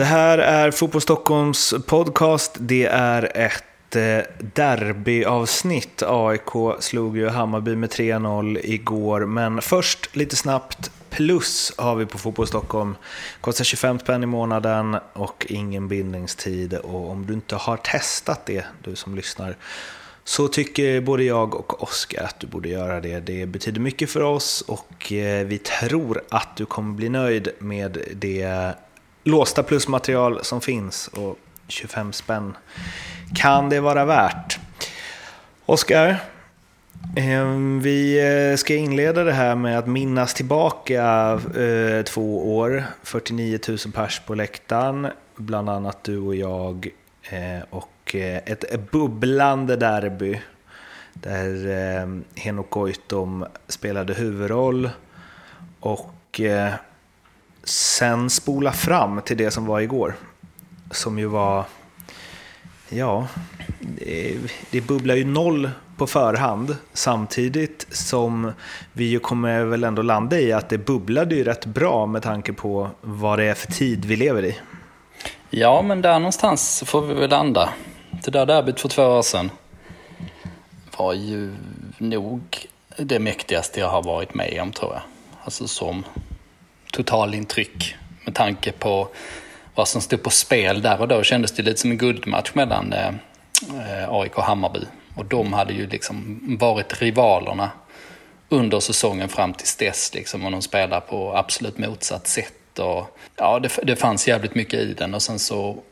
Det här är Fotboll Stockholms podcast. Det är ett eh, derbyavsnitt. AIK slog ju Hammarby med 3-0 igår, men först lite snabbt. Plus har vi på Fotboll Stockholm. Kostar 25 spänn i månaden och ingen bindningstid. Och om du inte har testat det, du som lyssnar, så tycker både jag och Oskar att du borde göra det. Det betyder mycket för oss och eh, vi tror att du kommer bli nöjd med det låsta plusmaterial som finns och 25 spänn kan det vara värt. Oskar, ehm, vi eh, ska inleda det här med att minnas tillbaka eh, två år, 49 000 pers på läktaren, bland annat du och jag eh, och ett bubblande derby där Henok Goitom spelade huvudroll och sen spola fram till det som var igår. Som ju var, ja, det, det bubblar ju noll på förhand samtidigt som vi ju kommer väl ändå landa i att det bubblade ju rätt bra med tanke på vad det är för tid vi lever i. Ja, men där någonstans får vi väl landa. Det där derbyt för två år sedan var ju nog det mäktigaste jag har varit med om tror jag. Alltså som totalintryck med tanke på vad som stod på spel där och då kändes det lite som en guldmatch mellan eh, AIK och Hammarby. Och de hade ju liksom varit rivalerna under säsongen fram till dess liksom och de spelade på absolut motsatt sätt. Och, ja, det, det fanns jävligt mycket i den och sen så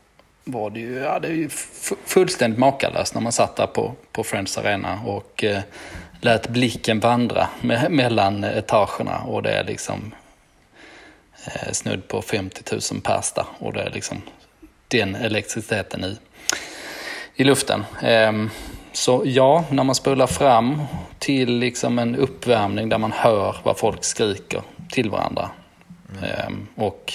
var det ju, ja, det är ju fullständigt makalöst när man satt där på, på Friends Arena och eh, lät blicken vandra me mellan etagerna och det är liksom eh, snudd på 50 000 pers där och det är liksom den elektriciteten i, i luften. Eh, så ja, när man spolar fram till liksom en uppvärmning där man hör vad folk skriker till varandra. Mm. och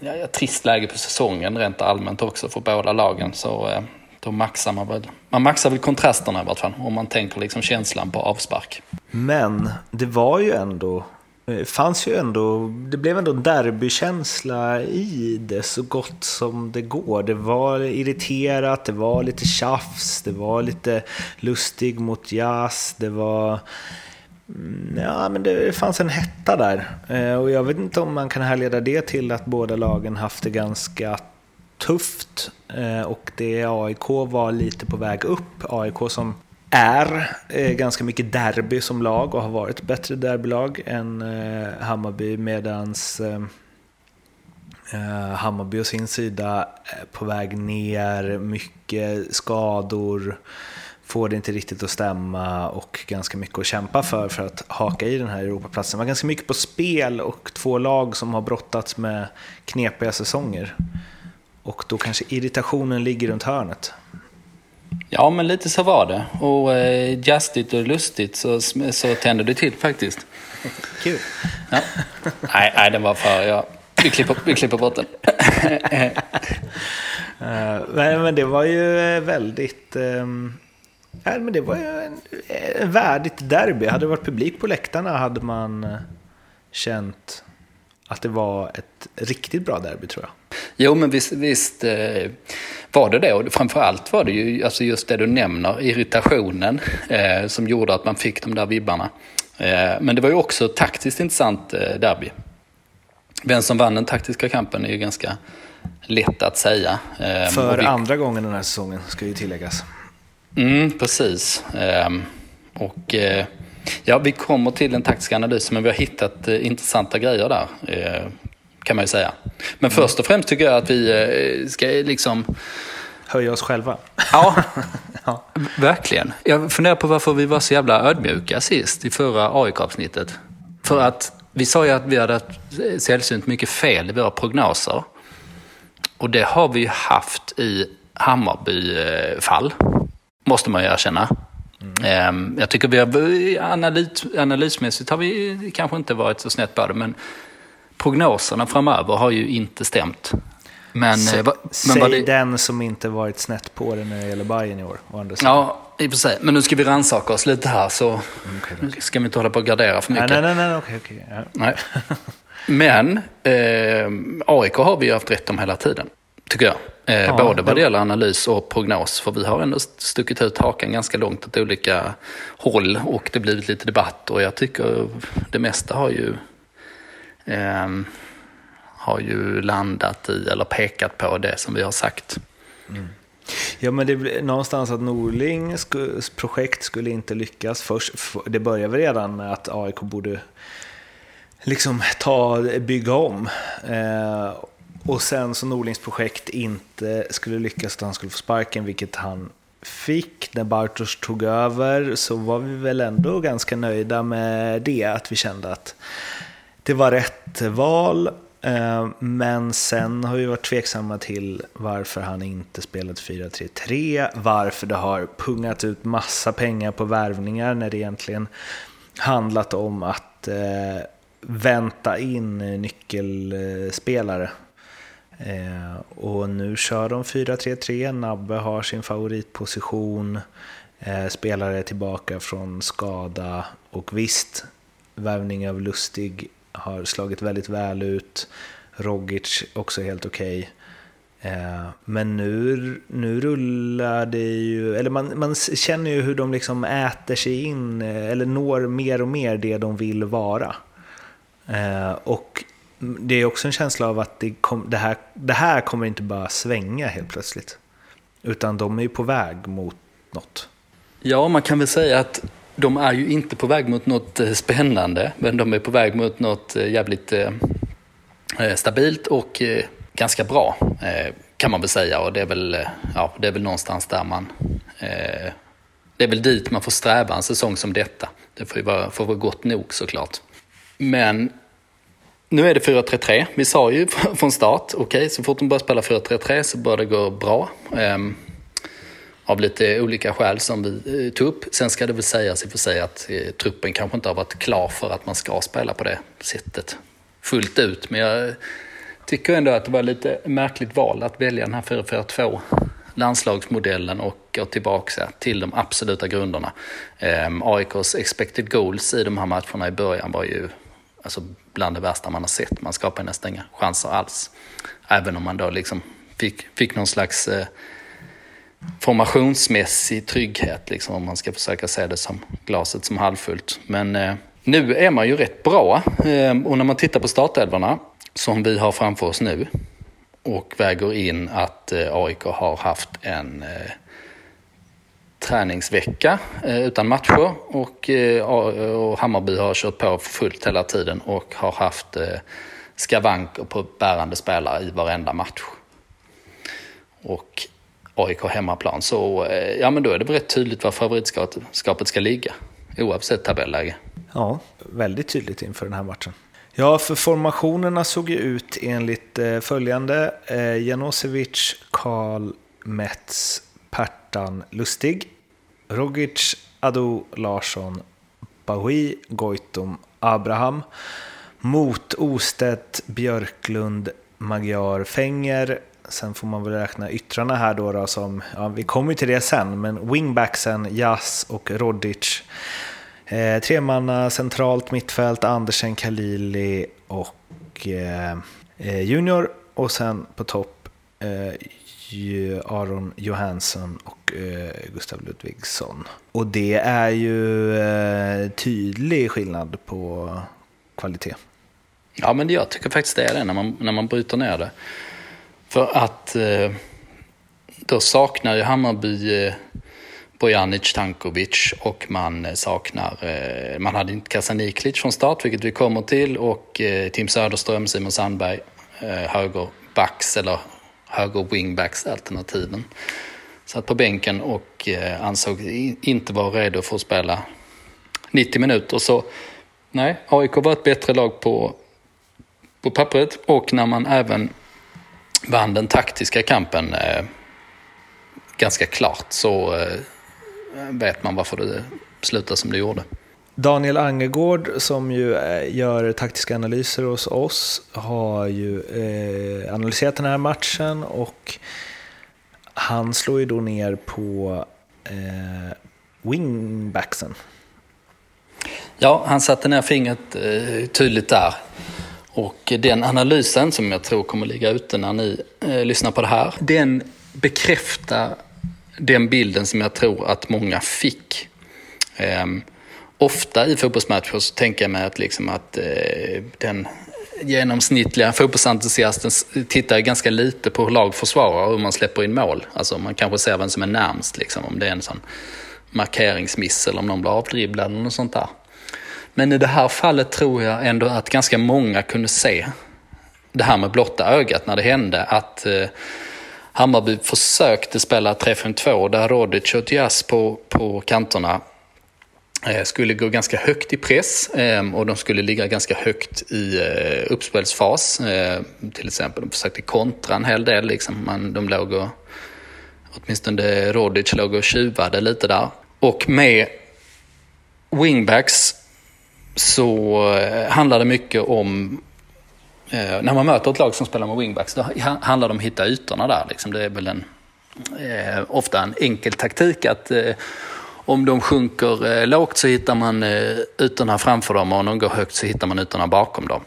ja, trist läge på säsongen rent allmänt också för båda lagen. Så eh, då maxar man väl, man maxar väl kontrasterna i vart fall. Om man tänker liksom känslan på avspark. Men det var ju ändå, Eh, fanns ju ändå, det blev ändå en derbykänsla i det så gott som det går. Det var irriterat, det var lite tjafs, det var lite lustig mot jazz, det var mm, ja, men det fanns en hetta där. Eh, och jag vet inte om man kan härleda det till att båda lagen haft det ganska tufft. Eh, och det AIK var lite på väg upp. AIK som är eh, ganska mycket derby som lag och har varit ett bättre derbylag än eh, Hammarby medans eh, eh, Hammarby å sin sida är på väg ner, mycket skador får det inte riktigt att stämma och ganska mycket att kämpa för för att haka i den här Europaplatsen. Det var ganska mycket på spel och två lag som har brottats med knepiga säsonger. Och då kanske irritationen ligger runt hörnet. Ja, men lite så var det. Och eh, jastigt och lustigt så, så tände det till faktiskt. Kul. Ja. Nej, nej, den var för... Ja. Vi, klipper, vi klipper bort den. uh, men det var ju eh, väldigt... Um Ja, men det var ju en, en värdigt derby. Hade det varit publik på läktarna hade man eh, känt att det var ett riktigt bra derby tror jag. Jo, men visst, visst eh, var det det. Och framförallt var det ju alltså just det du nämner, irritationen eh, som gjorde att man fick de där vibbarna. Eh, men det var ju också taktiskt intressant eh, derby. Vem som vann den taktiska kampen är ju ganska lätt att säga. Eh, För vi... andra gången den här säsongen, ska ju tilläggas. Mm, precis. Ehm, och eh, ja, vi kommer till den taktiska analysen men vi har hittat eh, intressanta grejer där. Eh, kan man ju säga. Men först och främst tycker jag att vi ska liksom... Höja oss själva. Ja, ja, verkligen. Jag funderar på varför vi var så jävla ödmjuka sist i förra AIK-avsnittet. För att vi sa ju att vi hade sällsynt mycket fel i våra prognoser. Och det har vi ju haft i Hammarby-fall måste man ju erkänna. Mm. Jag tycker vi har, analys, analysmässigt har vi kanske inte varit så snett på det, men prognoserna framöver har ju inte stämt. Men, S eh, va, men säg det... den som inte varit snett på det när det gäller Bayern i år. Ja, i och för sig. Men nu ska vi rannsaka oss lite här så okay, okay. ska vi inte hålla på och gardera för mycket. Nej, nej, nej, okej, okej. Nej. Men eh, AIK har vi ju haft rätt om hela tiden, tycker jag. Eh, ja, både vad det gäller analys och prognos. För vi har ändå stuckit ut hakan ganska långt åt olika håll och det blivit lite debatt. Och jag tycker det mesta har ju, eh, har ju landat i, eller pekat på det som vi har sagt. Mm. Ja, men det blir någonstans att Norlings projekt skulle inte lyckas. Först, det började redan med att AIK borde liksom ta, bygga om. Eh, och sen så Norlings projekt inte skulle lyckas utan han skulle få sparken, vilket han fick. När Bartos tog över så var vi väl ändå ganska nöjda med det, att vi kände att det var rätt val. Eh, men sen har vi varit tveksamma till varför han inte spelat 4-3-3, varför det har pungat ut massa pengar på värvningar när det egentligen handlat om att eh, vänta in nyckelspelare. Eh, och nu kör de 4-3-3, Nabbe har sin favoritposition, eh, spelare tillbaka från skada och visst, värvning av Lustig har slagit väldigt väl ut. Rogic också helt okej. Okay. Men nu, nu rullar det ju, eller man, man känner ju hur de liksom äter sig in, eh, eller når mer och mer det de vill vara. Eh, och det är också en känsla av att det, kom, det, här, det här kommer inte bara svänga helt plötsligt. Utan de är ju på väg mot något. Ja, man kan väl säga att de är ju inte på väg mot något eh, spännande, men de är på väg mot något eh, jävligt eh, stabilt och ganska bra, kan man väl säga. Och det är väl, ja, det är väl någonstans där man... Det är väl dit man får sträva en säsong som detta. Det får ju vara, får vara gott nog såklart. Men nu är det 4-3-3. Vi sa ju från start, okej, okay, så fort de börjar spela 4-3-3 så bör det gå bra. Ehm, av lite olika skäl som vi eh, tog upp. Sen ska det väl sägas i och för sig att eh, truppen kanske inte har varit klar för att man ska spela på det sättet fullt ut. Men jag tycker ändå att det var lite märkligt val att välja den här 4-4-2 landslagsmodellen och gå tillbaka till de absoluta grunderna. Ehm, um, AIKs expected goals i de här matcherna i början var ju alltså, bland det värsta man har sett. Man skapade nästan inga chanser alls. Även om man då liksom fick, fick någon slags eh, formationsmässig trygghet, liksom, om man ska försöka se det som glaset som halvfullt. Men eh, nu är man ju rätt bra eh, och när man tittar på startelvorna som vi har framför oss nu och väger in att eh, AIK har haft en eh, träningsvecka eh, utan matcher och, eh, och Hammarby har kört på fullt hela tiden och har haft eh, skavanker på bärande spelare i varenda match. Och AIK hemmaplan så eh, ja, men då är det rätt tydligt var favoritskapet ska ligga oavsett tabelläge. Ja, väldigt tydligt inför den här matchen. Ja, för formationerna såg ju ut enligt eh, följande. Eh, Janosevic, Karl, Metz, Pertan Lustig, Rogic, Ado Larsson, Bahoui, Goitom, Abraham. Mot Ostedt, Björklund, Magyar, Fänger. Sen får man väl räkna yttrarna här då, då som, ja, vi kommer till det sen, men wingbacksen Jas och Rodic. Eh, tremanna centralt mittfält, Andersen, Kalili och eh, eh Junior. Och sen på topp eh, Aron Johansson och eh, Gustav Ludvigsson. Och det är ju eh, tydlig skillnad på kvalitet. Ja, men jag tycker faktiskt det är det när man, när man bryter ner det. För att eh, då saknar ju Hammarby eh, Bojanic Tankovic och man eh, saknar, eh, man hade inte Kasaniklic från start, vilket vi kommer till, och eh, Tim Söderström, Simon Sandberg, eh, högerbacks eller höger wingbacks-alternativen. Satt på bänken och ansåg inte vara redo för att spela 90 minuter. Så nej, AIK var ett bättre lag på, på pappret och när man även vann den taktiska kampen eh, ganska klart så eh, vet man varför det slutade som det gjorde. Daniel Angegård som ju eh, gör taktiska analyser hos oss har ju eh, analyserat den här matchen och han slår ju då ner på eh, wingbacksen. Ja, han satte ner fingret eh, tydligt där. Och den analysen som jag tror kommer ligga ute när ni eh, lyssnar på det här, den bekräftar den bilden som jag tror att många fick. Eh, ofta i fotbollsmatcher så tänker jag mig att, liksom att eh, den genomsnittliga fotbollsentusiasten tittar ganska lite på hur lag försvarar och hur man släpper in mål. Alltså man kanske ser vem som är närmst, liksom, om det är en sån markeringsmiss eller om någon blir avdribblad eller något sånt där. Men i det här fallet tror jag ändå att ganska många kunde se det här med blotta ögat när det hände. Att eh, Hammarby försökte spela 3-5-2 där Rodic och Diaz på, på kanterna eh, skulle gå ganska högt i press eh, och de skulle ligga ganska högt i eh, uppspelsfas. Eh, till exempel de försökte kontra en hel del. Liksom. Man, de låg och, åtminstone Rodic låg och tjuvade lite där. Och med wingbacks så eh, handlar det mycket om eh, när man möter ett lag som spelar med wingbacks, då handlar det om att hitta ytorna där. Liksom. Det är väl en, eh, ofta en enkel taktik att eh, om de sjunker eh, lågt så hittar man eh, ytorna framför dem och om de går högt så hittar man ytorna bakom dem.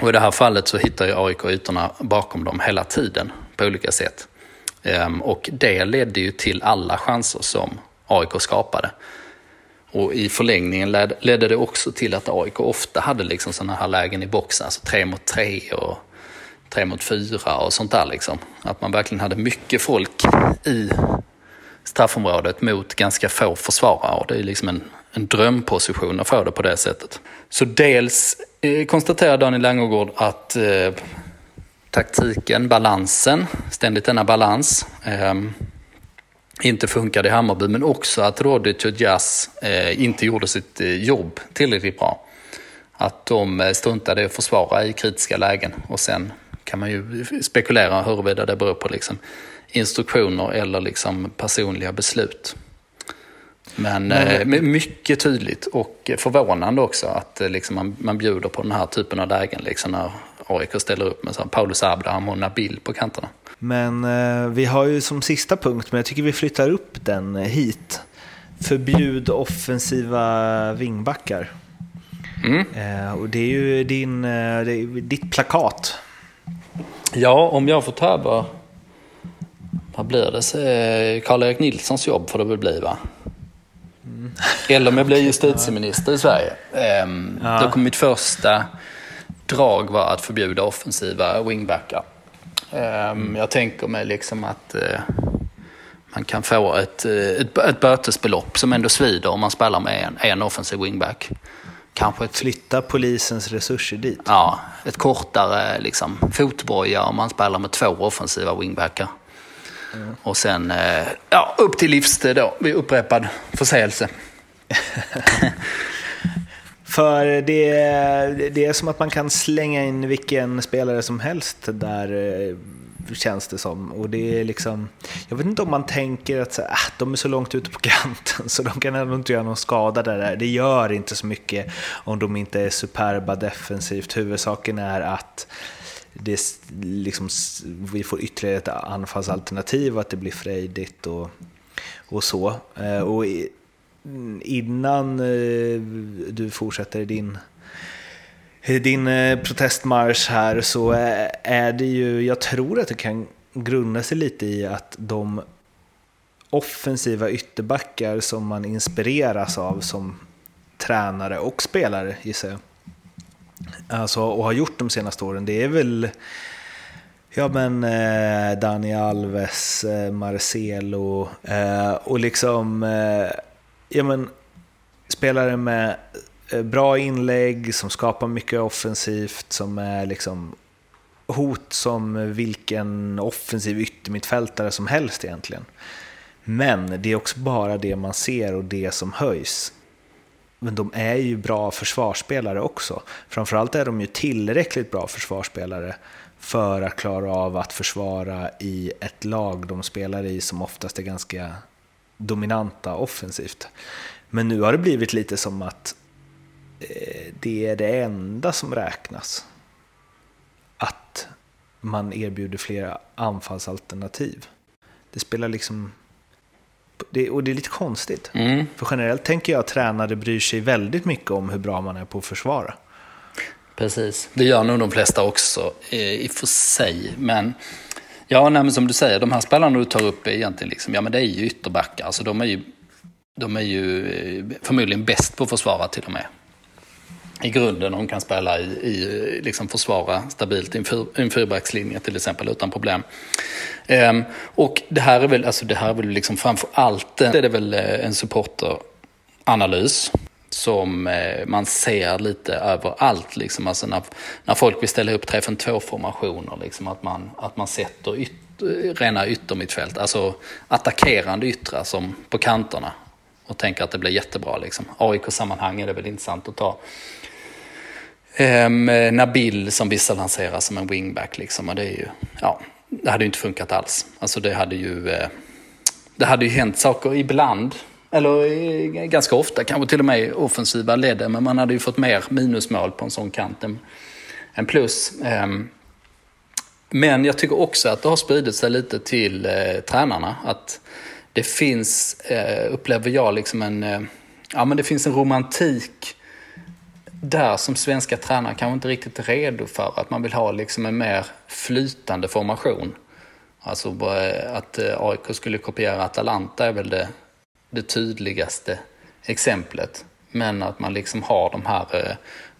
Och I det här fallet så hittar ju AIK ytorna bakom dem hela tiden på olika sätt. Ehm, och det ledde ju till alla chanser som AIK skapade. Och i förlängningen ledde det också till att AIK ofta hade liksom sådana här lägen i boxen, alltså tre mot tre och tre mot fyra och sånt där. Liksom. Att man verkligen hade mycket folk i straffområdet mot ganska få försvarare. Och det är liksom en, en drömposition att få det på det sättet. Så dels eh, konstaterar Daniel Langegård att eh, taktiken, balansen, ständigt denna balans, eh, inte funkade i Hammarby, men också att Rodic och Jazz eh, inte gjorde sitt eh, jobb tillräckligt bra. Att de eh, struntade i att försvara i kritiska lägen och sen kan man ju spekulera huruvida det beror på liksom instruktioner eller liksom personliga beslut. Men, Men eh, mycket tydligt och förvånande också att liksom man, man bjuder på den här typen av lägen liksom när AIK ställer upp med så Paulus Abraham och Nabil på kanterna. Men eh, vi har ju som sista punkt, men jag tycker vi flyttar upp den hit. Förbjud offensiva vingbackar. Mm. Eh, och det är ju din, eh, är ditt plakat. Ja, om jag får ta över, vad blir det, Karl-Erik Nilssons jobb får det väl bli va? Mm. Eller om jag blir justitieminister i Sverige. Ehm, ja. Då kommer mitt första drag vara att förbjuda offensiva wingbackar. Mm. Jag tänker mig liksom att eh, man kan få ett, eh, ett, ett bötesbelopp som ändå svider om man spelar med en, en offensiv wingback. Kanske ett, Flytta polisens resurser dit. Ja, ett kortare liksom, fotboja om man spelar med två offensiva wingbackar. Mm. Och sen eh, ja, upp till livstid då, vid upprepad förseelse. För det, det är som att man kan slänga in vilken spelare som helst där eh, känns det som. Och det är liksom, jag vet inte om man tänker att så, äh, de är så långt ute på kanten så de kan ändå inte göra någon skada där. Det gör inte så mycket om de inte är superba defensivt. Huvudsaken är att det liksom, vi får ytterligare ett anfallsalternativ och att det blir frejdigt och, och så. Eh, och innan eh, du fortsätter din din eh, protestmarsch här så eh, är det ju, jag tror att det kan grunda sig lite i att de offensiva ytterbackar som man inspireras av som tränare och spelare gissar jag. Alltså, och har gjort de senaste åren, det är väl Ja men eh, Dani Alves, eh, Marcelo eh, och liksom eh, ja, men, spelare med eh, bra inlägg, som skapar mycket offensivt, som är liksom hot som vilken offensiv yttermittfältare som helst egentligen. Men det är också bara det man ser och det som höjs. Men de är ju bra försvarsspelare också. Framförallt är de ju tillräckligt bra försvarsspelare för att klara av att försvara i ett lag de spelar i som oftast är ganska dominanta offensivt. Men nu har det blivit lite som att eh, det är det enda som räknas. Att man erbjuder flera anfallsalternativ. Det spelar liksom... Det, och det är lite konstigt. Mm. För generellt tänker jag att tränare bryr sig väldigt mycket om hur bra man är på att försvara. Precis, det gör nog de flesta också i och för sig. Men ja, nej, men som du säger, de här spelarna du tar upp är egentligen liksom, ja men det är ju ytterbackar. Alltså de är ju, de är ju eh, förmodligen bäst på att försvara till och med. I grunden, de kan spela i, i liksom försvara stabilt i en, fyr, en fyrbackslinje till exempel utan problem. Ehm, och det här är väl, alltså det här är väl liksom framför allt, det är det väl eh, en supporteranalys som eh, man ser lite överallt. Liksom. Alltså när, när folk vill ställa upp 3-5-2-formationer, liksom, att, man, att man sätter yt, rena yttermittfält, alltså attackerande yttrar som på kanterna och tänker att det blir jättebra. Liksom. AIK-sammanhang är det väl intressant att ta. ehm, Nabil som vissa lanserar som en wingback. Liksom, och det, är ju, ja, det hade ju inte funkat alls. Alltså det hade ju, eh, det hade ju hänt saker ibland eller eh, ganska ofta, kanske till och med offensiva ledde, men man hade ju fått mer minusmål på en sån kant än, plus. Ehm, men jag tycker också att det har spridit sig lite till eh, tränarna. Att det finns, eh, upplever jag, liksom en, eh, ja, men det finns en romantik där som svenska tränare kanske inte riktigt är redo för. Att man vill ha liksom en mer flytande formation. Alltså eh, att eh, AIK skulle kopiera Atalanta är väl det det tydligaste exemplet. Men att man liksom har de här eh,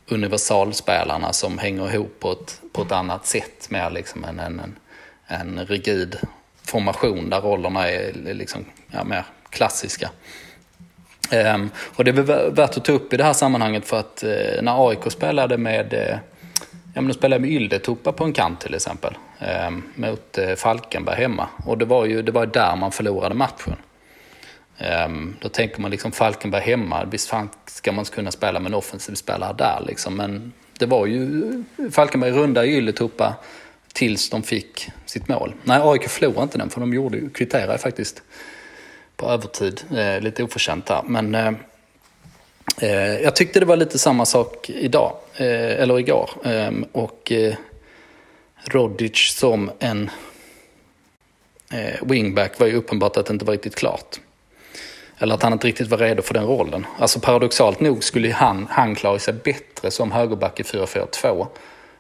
universalspelarna som hänger ihop på ett, på ett annat sätt mer liksom än en, en, en rigid formation där rollerna är liksom, ja, mer klassiska. Um, och det är värt att ta upp i det här sammanhanget för att uh, när AIK spelade med, uh, ja men de spelade med Yldetupa på en kant till exempel, um, mot uh, Falkenberg hemma. Och det var ju det var där man förlorade matchen. Um, då tänker man liksom Falkenberg hemma, visst fan ska man kunna spela med en offensiv spelare där liksom. Men det var ju Falkenberg runda i Ylätupa tills de fick sitt mål. Nej, AIK förlorade inte den för de gjorde kvitterade faktiskt på övertid. Eh, lite oförtjänt där. Men eh, eh jag tyckte det var lite samma sak idag, eh, eller igår. Ehm, och eh, Rodic som en eh, wingback var ju uppenbart att det inte var riktigt klart. Eller att han inte riktigt var redo för den rollen. Alltså paradoxalt nog skulle han, han klara sig bättre som högerback i 4-4-2.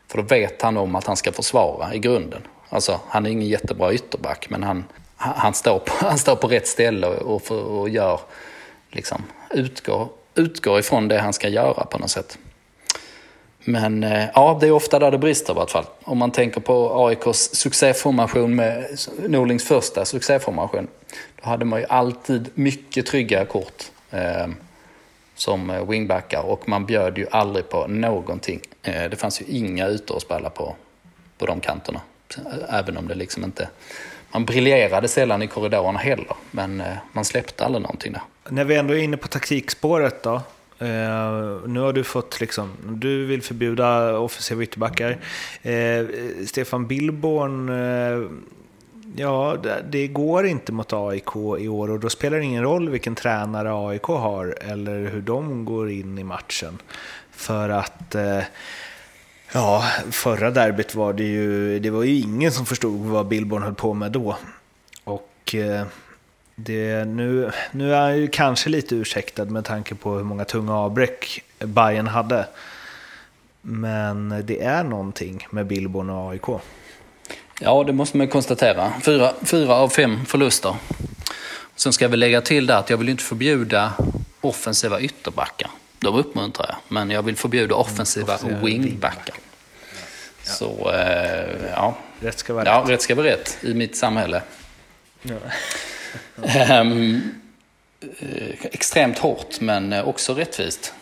För då vet han om att han ska försvara i grunden. Alltså han är ingen jättebra ytterback men han, han, står, på, han står på rätt ställe och, för, och gör, liksom, utgår, utgår ifrån det han ska göra på något sätt. Men eh, ja, det är ofta där det brister i vart fall. Om man tänker på AIKs succéformation med Norlings första succéformation. Då hade man ju alltid mycket trygga kort eh, som wingbackar och man bjöd ju aldrig på någonting. Eh, det fanns ju inga ytor att spela på, på de kanterna. Även om det liksom inte... Man briljerade sällan i korridorerna heller, men eh, man släppte aldrig någonting där. När vi ändå är inne på taktikspåret då. Uh, nu har du fått liksom, du vill förbjuda offensiva ytterbackar. Uh, Stefan Billborn, uh, ja det, det, går inte mot AIK i år och då spelar det ingen roll vilken tränare AIK har eller hur de går in i matchen. För att Ja, förra derbyt var det ju, det var ju ingen som förstod vad Billborn höll på med då. Och det, nu, nu är han ju kanske lite ursäktad med tanke på hur många tunga avbräck Bayern hade. Men det är någonting med Billborn och AIK. Ja, det måste man konstatera. Fyra, fyra av fem förluster. Sen ska vi lägga till där att jag vill inte förbjuda offensiva ytterbackar. De uppmuntrar jag. Men jag vill förbjuda offensiva mm, wingbackar. Ja. Så, eh, ja. Rätt ska vara rätt. Ja, rätt ska vara rätt i mitt samhälle. Ja. Um, extremt hårt men också rättvist.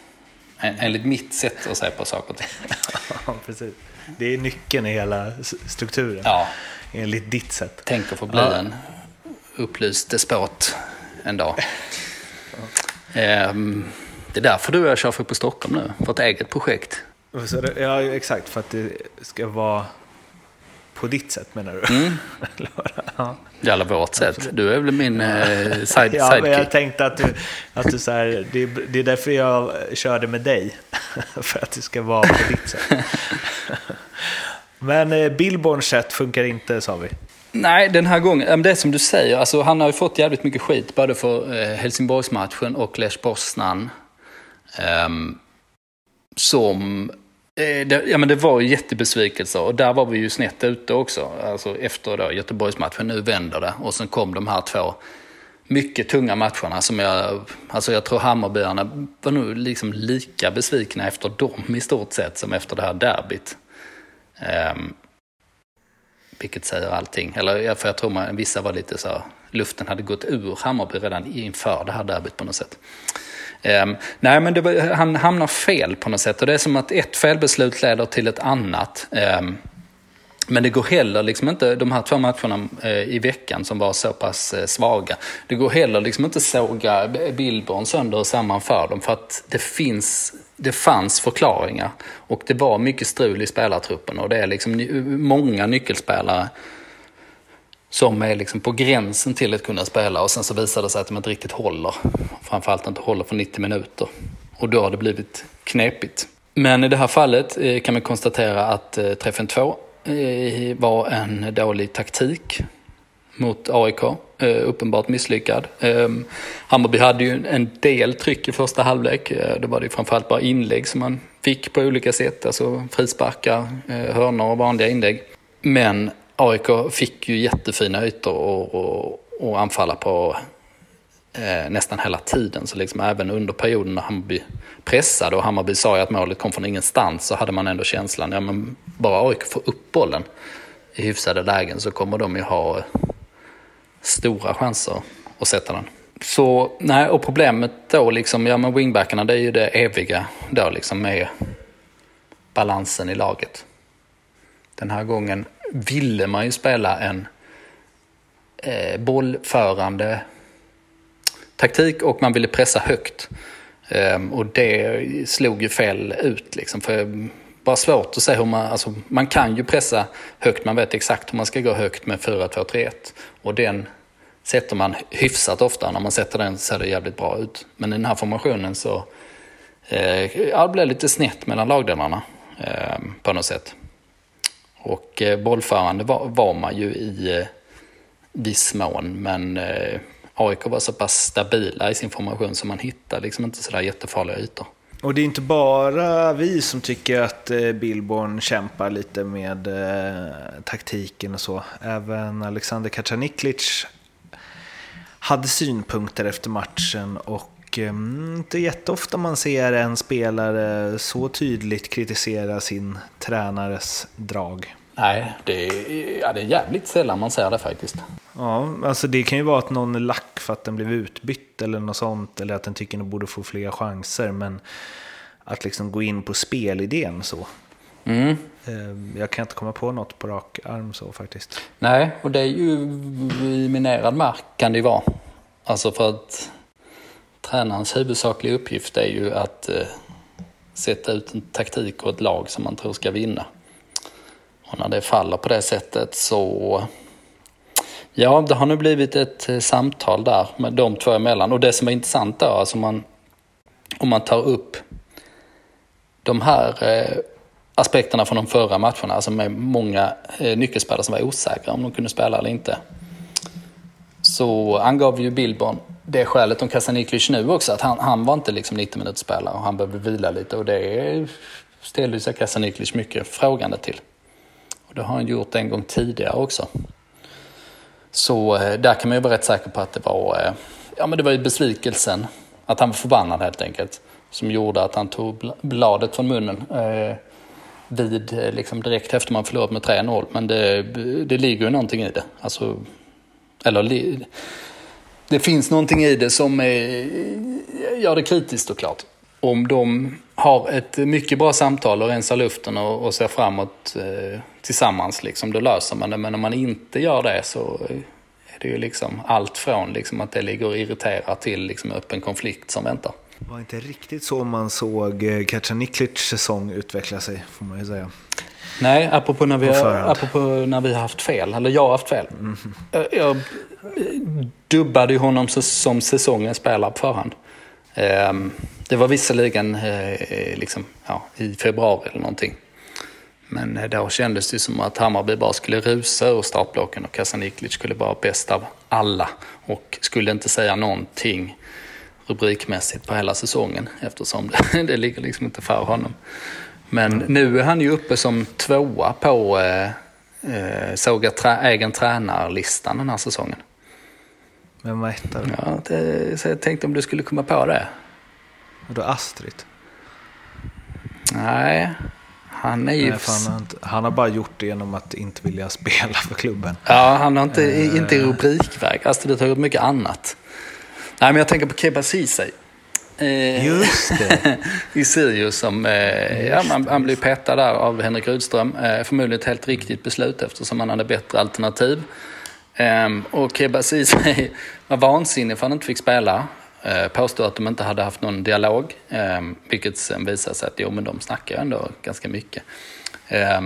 Enligt mitt sätt att se på saker och ting. Ja, precis. Det är nyckeln i hela strukturen. Ja. Enligt ditt sätt. Tänk att få bli ja. en upplyst despot en dag. um, det är därför du och jag kör på Stockholm nu, för ett eget projekt. Ja, exakt. För att det ska vara på ditt sätt menar du? Mm. ja. Jävla vårt sätt. Du är väl min eh, side, ja, sidekick. jag tänkte att du, att du så här, det, det är därför jag körde med dig. För att det ska vara på ditt sätt. Men eh, Billborns sätt funkar inte sa vi. Nej, den här gången, det är som du säger, alltså, han har ju fått jävligt mycket skit både för eh, Helsingborgsmatchen och Lech Poznan. Um, som Eh, Eh, det, ja, men det var ju jättebesvikelse och där var vi ju snett ute också. Alltså efter då Göteborgsmatchen, nu vänder det. Och sen kom de här två mycket tunga matcherna som jag, alltså jag tror Hammarbyarna var nog liksom lika besvikna efter dem i stort sett som efter det här derbyt. Um, vilket säger allting. Eller för jag tror man, vissa var lite så, luften hade gått ur Hammarby redan inför det här derbyt på något sätt. Um, nej, men var, han hamnar fel på något sätt. Och det är som att ett felbeslut leder till ett annat. Um, men det går heller liksom inte, de här två matcherna eh, i veckan som var så pass eh, svaga, det går heller liksom inte såga Billborn sönder och samman för dem. För att det finns, det fanns förklaringar. Och det var mycket strul i spelartruppen och det är liksom många nyckelspelare som är liksom på gränsen till att kunna spela och sen så visar det sig att de inte riktigt håller. Framförallt inte håller för 90 minuter. Och då har det blivit knepigt. Men i det här fallet eh, kan man konstatera att eh, träffen 2 eh, var en dålig taktik mot AIK. Uppenbart misslyckad. Ehm, Hammarby hade ju en del tryck i första halvlek. Då det var det framförallt bara inlägg som man fick på olika sätt. Alltså frisparkar, hörnor och vanliga inlägg. Men AIK fick ju jättefina ytor att anfalla på eh, nästan hela tiden. Så liksom även under perioden när Hammarby pressade och Hammarby sa ju att målet kom från ingenstans så hade man ändå känslan, ja men bara AIK får upp bollen i hyfsade lägen så kommer de ju ha stora chanser att sätta den. Så nej, och problemet då liksom, ja men wingbackarna det är ju det eviga då liksom med balansen i laget. Den här gången ville man ju spela en eh, bollförande taktik och man ville pressa högt. Um, och det slog ju fel ut liksom. För bara svårt att se hur man, alltså, man kan ju pressa högt, man vet exakt hur man ska gå högt med 4-2-3-1. Och den sätter man hyfsat ofta, när man sätter den ser det jävligt bra ut. Men i den här formationen så eh, ja, det blev lite snett mellan lagdelarna eh, på något sätt. Och eh, bollförande var, var man ju i eh, viss mån, men eh, AIK var så pass stabila i sin formation så man hittade liksom inte sådär jättefarliga ytor. Och det är inte bara vi som tycker att eh, Billborn kämpar lite med eh, taktiken och så. Även Alexander Kacaniklic hade synpunkter efter matchen och eh, inte jätteofta man ser en spelare så tydligt kritisera sin tränares drag. Nej, det är, ja, det är jävligt sällan man ser det faktiskt. Ja, alltså det kan ju vara att någon är lack för att den blev utbytt eller något sånt. Eller att den tycker den borde få fler chanser. Men att liksom gå in på spelidén så. Mm. Eh, jag kan inte komma på något på rak arm så faktiskt. Nej, och det är ju minerad mark kan det ju vara. Alltså för att tränarens huvudsakliga uppgift är ju att eh, sätta ut en taktik och ett lag som man tror ska vinna. Och när det faller på det sättet så Ja, det har nu blivit ett eh, samtal där med de två emellan. Och det som är intressant då, alltså man, om man tar upp de här eh, aspekterna från de förra matcherna, alltså med många eh, nyckelspelare som var osäkra om de kunde spela eller inte. Så angav ju Billborn det skälet om Kasaniklic nu också, att han, han var inte liksom 90 minuters spelare och han behövde vila lite och det ställde sig Kasaniklic mycket frågande till. Det har han gjort en gång tidigare också. Så eh, där kan man ju vara rätt säker på att det var, eh, ja men det var ju besvikelsen, att han var förbannad helt enkelt, som gjorde att han tog bladet från munnen eh, vid, eh, liksom direkt efter man förlorat med 3-0. Men det, det ligger ju någonting i det. Alltså, eller det finns någonting i det som är, gör det kritiskt såklart. Om de har ett mycket bra samtal och rensar luften och, och ser framåt eh, tillsammans, liksom, då löser man det. Men om man inte gör det så är det ju liksom allt från liksom, att det ligger och irriterar till liksom, öppen konflikt som väntar. Det var inte riktigt så man såg eh, Kacaniklic säsong utveckla sig, får man ju säga. Nej, apropå när vi, har, apropå när vi har haft fel, eller jag har haft fel. Mm. Jag, jag dubbade ju honom som säsongens spelare på förhand. Ehm, det var visserligen eh, liksom, ja, i februari eller någonting. Men eh, då kändes det som att Hammarby bara skulle rusa ur startblocken och Kasaniklic skulle vara bäst av alla. Och skulle inte säga någonting rubrikmässigt på hela säsongen eftersom det, det ligger liksom inte för honom. Men nu är han ju uppe som tvåa på eh, eh, såga trä, egen tränarlistan den här säsongen. Vem var etta då? Ja, det, så jag tänkte om du skulle komma på det. Och då Astrid? Nej, han är ju... Nej, han, har inte, han har bara gjort det genom att inte vilja spela för klubben. Ja, han har inte, inte i rubrikväg. Astrid har gjort mycket annat. Nej, men jag tänker på Keba Ceesay. Eh, Just det. I Sirius som, eh, ja, man, han blev petad där av Henrik Rydström. Eh, förmodligen ett helt riktigt beslut eftersom han hade bättre alternativ. Eh, och Keba Ceesay var vansinnig för att han inte fick spela. Eh, påstod att de inte hade haft någon dialog. Eh, vilket sen visade sig att jo, men de snackar ändå ganska mycket. Eh,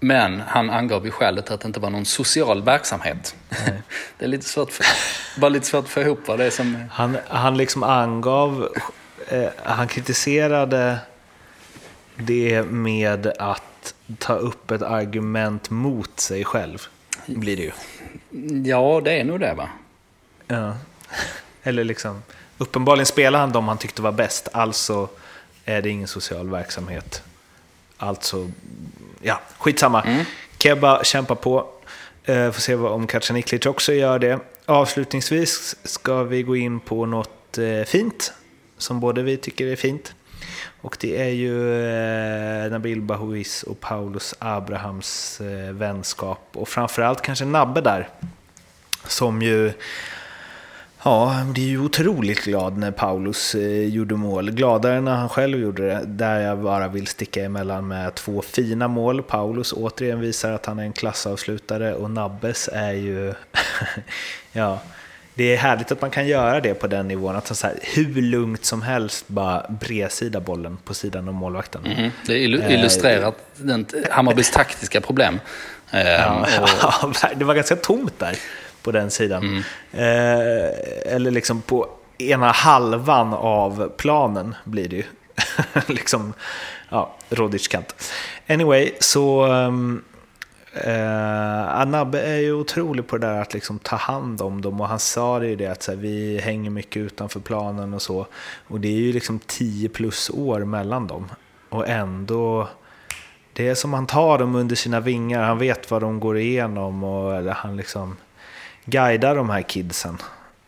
men han angav ju skälet att det inte var någon social verksamhet. det är lite svårt, för, bara lite svårt att få ihop vad det är som... Han, han liksom angav, eh, han kritiserade det med att ta upp ett argument mot sig själv. Blir det ju. Ja, det är nog det va? Ja. Eller liksom, uppenbarligen spelade han de han tyckte var bäst, alltså är det ingen social verksamhet. Alltså, ja, skitsamma. Mm. Keba kämpar på. Eh, får se om Kacaniklic också gör det. Avslutningsvis ska vi gå in på något eh, fint, som både vi tycker är fint. Och det är ju eh, Nabil Bahois och Paulus Abrahams eh, vänskap. Och framförallt kanske Nabbe där. Som ju Ja, jag blir ju otroligt glad när Paulus eh, gjorde mål. Gladare när han själv gjorde det. Där jag bara vill sticka emellan med två fina mål. Paulus återigen visar att han är en klassavslutare och Nabbes är ju... ja, det är härligt att man kan göra det på den nivån. Att han så här, hur lugnt som helst bara bredsida bollen på sidan av målvakten. Mm, det illustrerar eh, Hammarbys taktiska problem. Ja, och... ja, det var ganska tomt där på den sidan. Mm. Eh, eller liksom på ena halvan av planen blir det ju. liksom, ja, Rodic-kant. Anyway, så... Um, eh, Anabbe är ju otrolig på det där att liksom ta hand om dem och han sa det ju det att så här, vi hänger mycket utanför planen och så. Och det är ju liksom 10 plus år mellan dem. Och ändå, det är som han tar dem under sina vingar, han vet vad de går igenom och eller han liksom guida de här kidsen.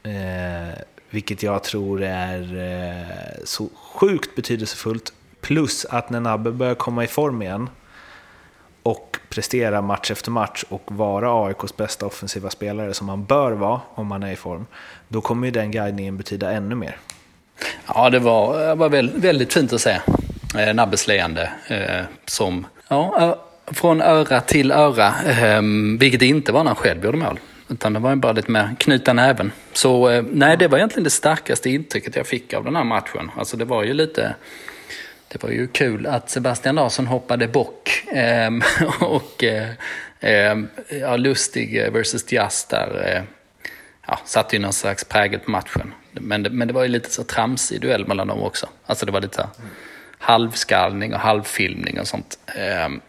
Eh, vilket jag tror är eh, så sjukt betydelsefullt. Plus att när Nabbe börjar komma i form igen och prestera match efter match och vara AIKs bästa offensiva spelare som han bör vara om han är i form, då kommer ju den guidningen betyda ännu mer. Ja, det var, var väldigt fint att se eh, Nabbes leende eh, som, ja, från öra till öra, eh, vilket det inte var när han själv gjorde mål. Utan det var ju bara lite mer knyta näven. Så eh, nej, det var egentligen det starkaste intrycket jag fick av den här matchen. Alltså det var ju lite... Det var ju kul att Sebastian Larsson hoppade bock. Ehm, och eh, ehm, ja, Lustig eh, versus Diaz där eh, ja, satte ju någon slags prägel på matchen. Men det, men det var ju lite så tramsig duell mellan dem också. Alltså det var lite halvskallning och halvfilmning och sånt. Ehm,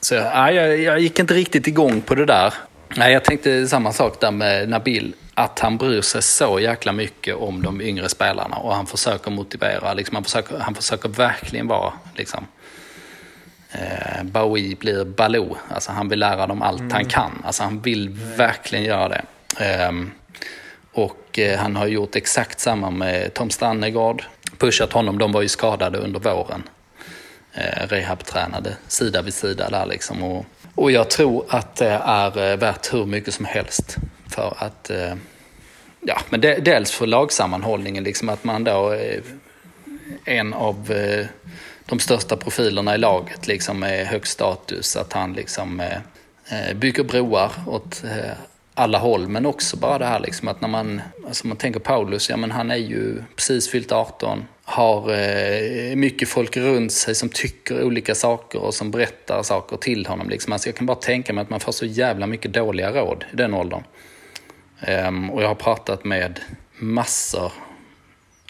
så ja, jag, jag gick inte riktigt igång på det där. Nej, jag tänkte samma sak där med Nabil. Att han bryr sig så jäkla mycket om de yngre spelarna och han försöker motivera. Liksom, han, försöker, han försöker verkligen vara liksom, eh, Bowie blir Baloo. Alltså, han vill lära dem allt mm. han kan. Alltså, han vill verkligen göra det. Eh, och eh, han har gjort exakt samma med Tom Stannegård. Pushat honom. De var ju skadade under våren. Eh, rehabtränade sida vid sida där liksom. Och, och jag tror att det är eh, värt hur mycket som helst för att, eh, ja, men dels för lagsammanhållningen, liksom att man då är en av eh, de största profilerna i laget liksom med hög status, att han liksom eh, eh, bygger broar åt alla håll, men också bara det här liksom att när man, alltså man tänker Paulus, ja men han är ju precis fyllt 18, har eh, mycket folk runt sig som tycker olika saker och som berättar saker till honom. Liksom. Alltså jag kan bara tänka mig att man får så jävla mycket dåliga råd i den åldern. Um, och jag har pratat med massor,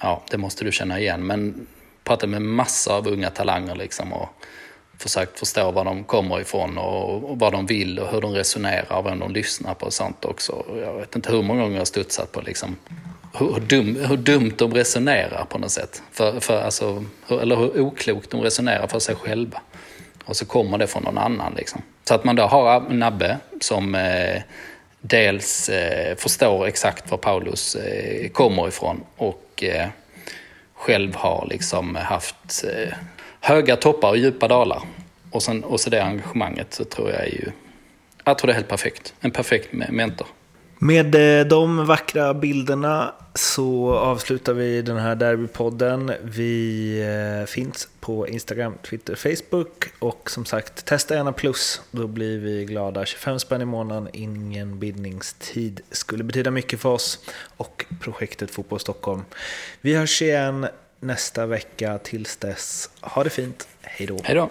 ja det måste du känna igen, men pratat med massor av unga talanger liksom och försökt förstå var de kommer ifrån och, och vad de vill och hur de resonerar och vem de lyssnar på och sånt också. Jag vet inte hur många gånger jag har studsat på liksom hur, dum, hur dumt de resonerar på något sätt. För, för alltså, hur, eller hur oklokt de resonerar för sig själva. Och så kommer det från någon annan. Liksom. Så att man då har Nabbe som eh, dels eh, förstår exakt var Paulus eh, kommer ifrån och eh, själv har liksom haft eh, höga toppar och djupa dalar. Och, sen, och så det engagemanget så tror jag är ju, jag tror det är helt perfekt. En perfekt mentor. Med eh, de vackra bilderna så avslutar vi den här Derbypodden. Vi eh, finns på Instagram, Twitter, Facebook och som sagt testa gärna plus. Då blir vi glada. 25 spänn i månaden, ingen bindningstid. skulle betyda mycket för oss och projektet Fotboll Stockholm. Vi hörs igen nästa vecka. Tills dess, ha det fint. Hej då. Hej då.